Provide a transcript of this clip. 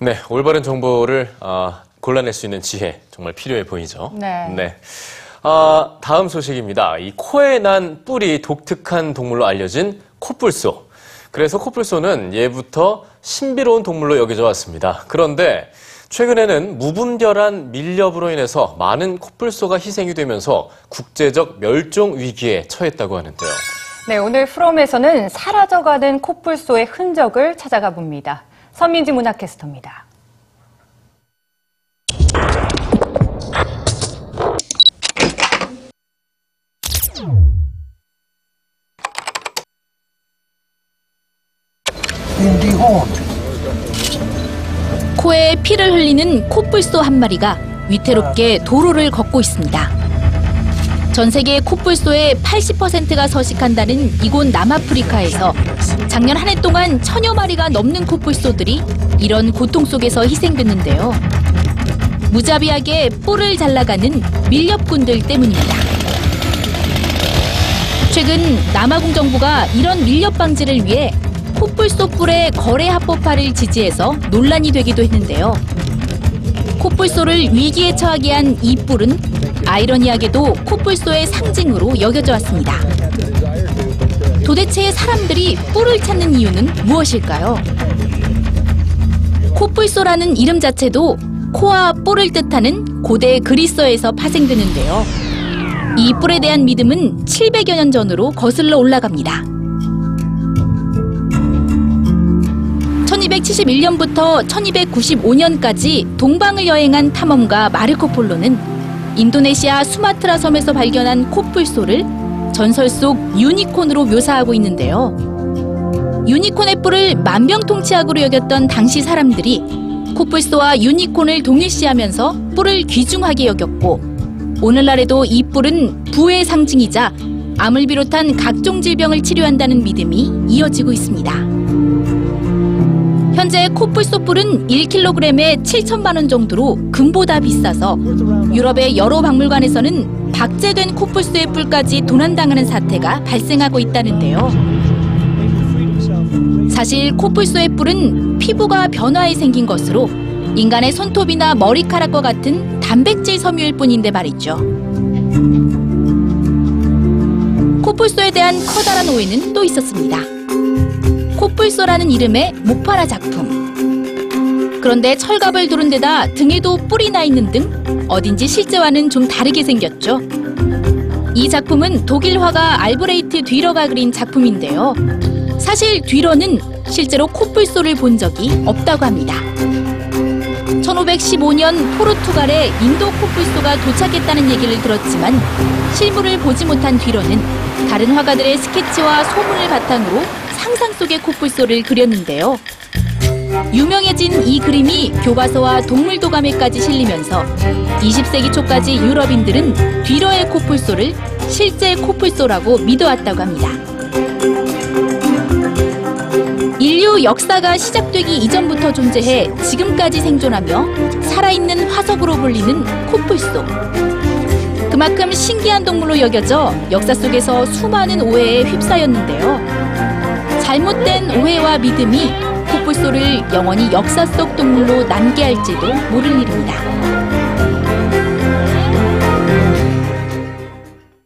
네, 올바른 정보를 아, 골라낼 수 있는 지혜 정말 필요해 보이죠. 네. 아, 다음 소식입니다. 이 코에 난 뿔이 독특한 동물로 알려진 코뿔소. 그래서 코뿔소는 예부터 신비로운 동물로 여겨져 왔습니다. 그런데 최근에는 무분별한 밀렵으로 인해서 많은 코뿔소가 희생이 되면서 국제적 멸종 위기에 처했다고 하는데요. 네, 오늘 프롬에서는 사라져가는 코뿔소의 흔적을 찾아가 봅니다. 선민지 horn. 코에 피를 흘리는 코뿔소 한 마리가 위태롭게 도로를 걷고 있습니다. 전 세계 코뿔소의 80%가 서식한다는 이곳 남아프리카에서 작년 한 해 동안 천여 마리가 넘는 코뿔소들이 이런 고통 속에서 희생됐는데요. 무자비하게 뿔을 잘라가는 밀렵꾼들 때문입니다. 최근 남아공 정부가 이런 밀렵 방지를 위해 코뿔소 뿔의 거래 합법화를 지지해서 논란이 되기도 했는데요. 코뿔소를 위기에 처하게 한 이 뿔은 아이러니하게도 코뿔소의 상징으로 여겨져 왔습니다. 도대체 사람들이 뿔을 찾는 이유는 무엇일까요? 코뿔소라는 이름 자체도 코와 뿔을 뜻하는 고대 그리스어에서 파생되는데요. 이 뿔에 대한 믿음은 700여 년 전으로 거슬러 올라갑니다. 1271년부터 1295년까지 동방을 여행한 탐험가 마르코 폴로는 인도네시아 수마트라 섬에서 발견한 코뿔소를 전설 속 유니콘으로 묘사하고 있는데요. 유니콘의 뿔을 만병통치약으로 여겼던 당시 사람들이 코뿔소와 유니콘을 동일시하면서 뿔을 귀중하게 여겼고 오늘날에도 이 뿔은 부의 상징이자 암을 비롯한 각종 질병을 치료한다는 믿음이 이어지고 있습니다. 현재 코뿔소 뿔은 1kg에 7천만 원 정도로 금보다 비싸서 유럽의 여러 박물관에서는 박제된 코뿔소의 뿔까지 도난당하는 사태가 발생하고 있다는데요. 사실 코뿔소의 뿔은 피부가 변화해 생긴 것으로 인간의 손톱이나 머리카락과 같은 단백질 섬유일 뿐인데 말이죠. 코뿔소에 대한 커다란 오해는 또 있었습니다. 코뿔소라는 이름의 목파라 작품. 그런데 철갑을 두른 데다 등에도 뿔이 나 있는 등 어딘지 실제와는 좀 다르게 생겼죠. 이 작품은 독일 화가 알브레이트 뒤러가 그린 작품인데요. 사실 뒤러는 실제로 코뿔소를 본 적이 없다고 합니다. 1515년 포르투갈에 인도 코뿔소가 도착했다는 얘기를 들었지만 실물을 보지 못한 뒤로는 다른 화가들의 스케치와 소문을 바탕으로 상상 속의 코뿔소를 그렸는데요. 유명해진 이 그림이 교과서와 동물도감에까지 실리면서 20세기 초까지 유럽인들은 뒤러의 코뿔소를 실제 코뿔소라고 믿어왔다고 합니다. 인류 역사가 시작되기 이전부터 존재해 지금까지 생존하며 살아있는 화석으로 불리는 코뿔소. 그만큼 신기한 동물로 여겨져 역사 속에서 수많은 오해에 휩싸였는데요. 잘못된 오해와 믿음이 코뿔소를 영원히 역사 속 동물로 남게 할지도 모를 일입니다.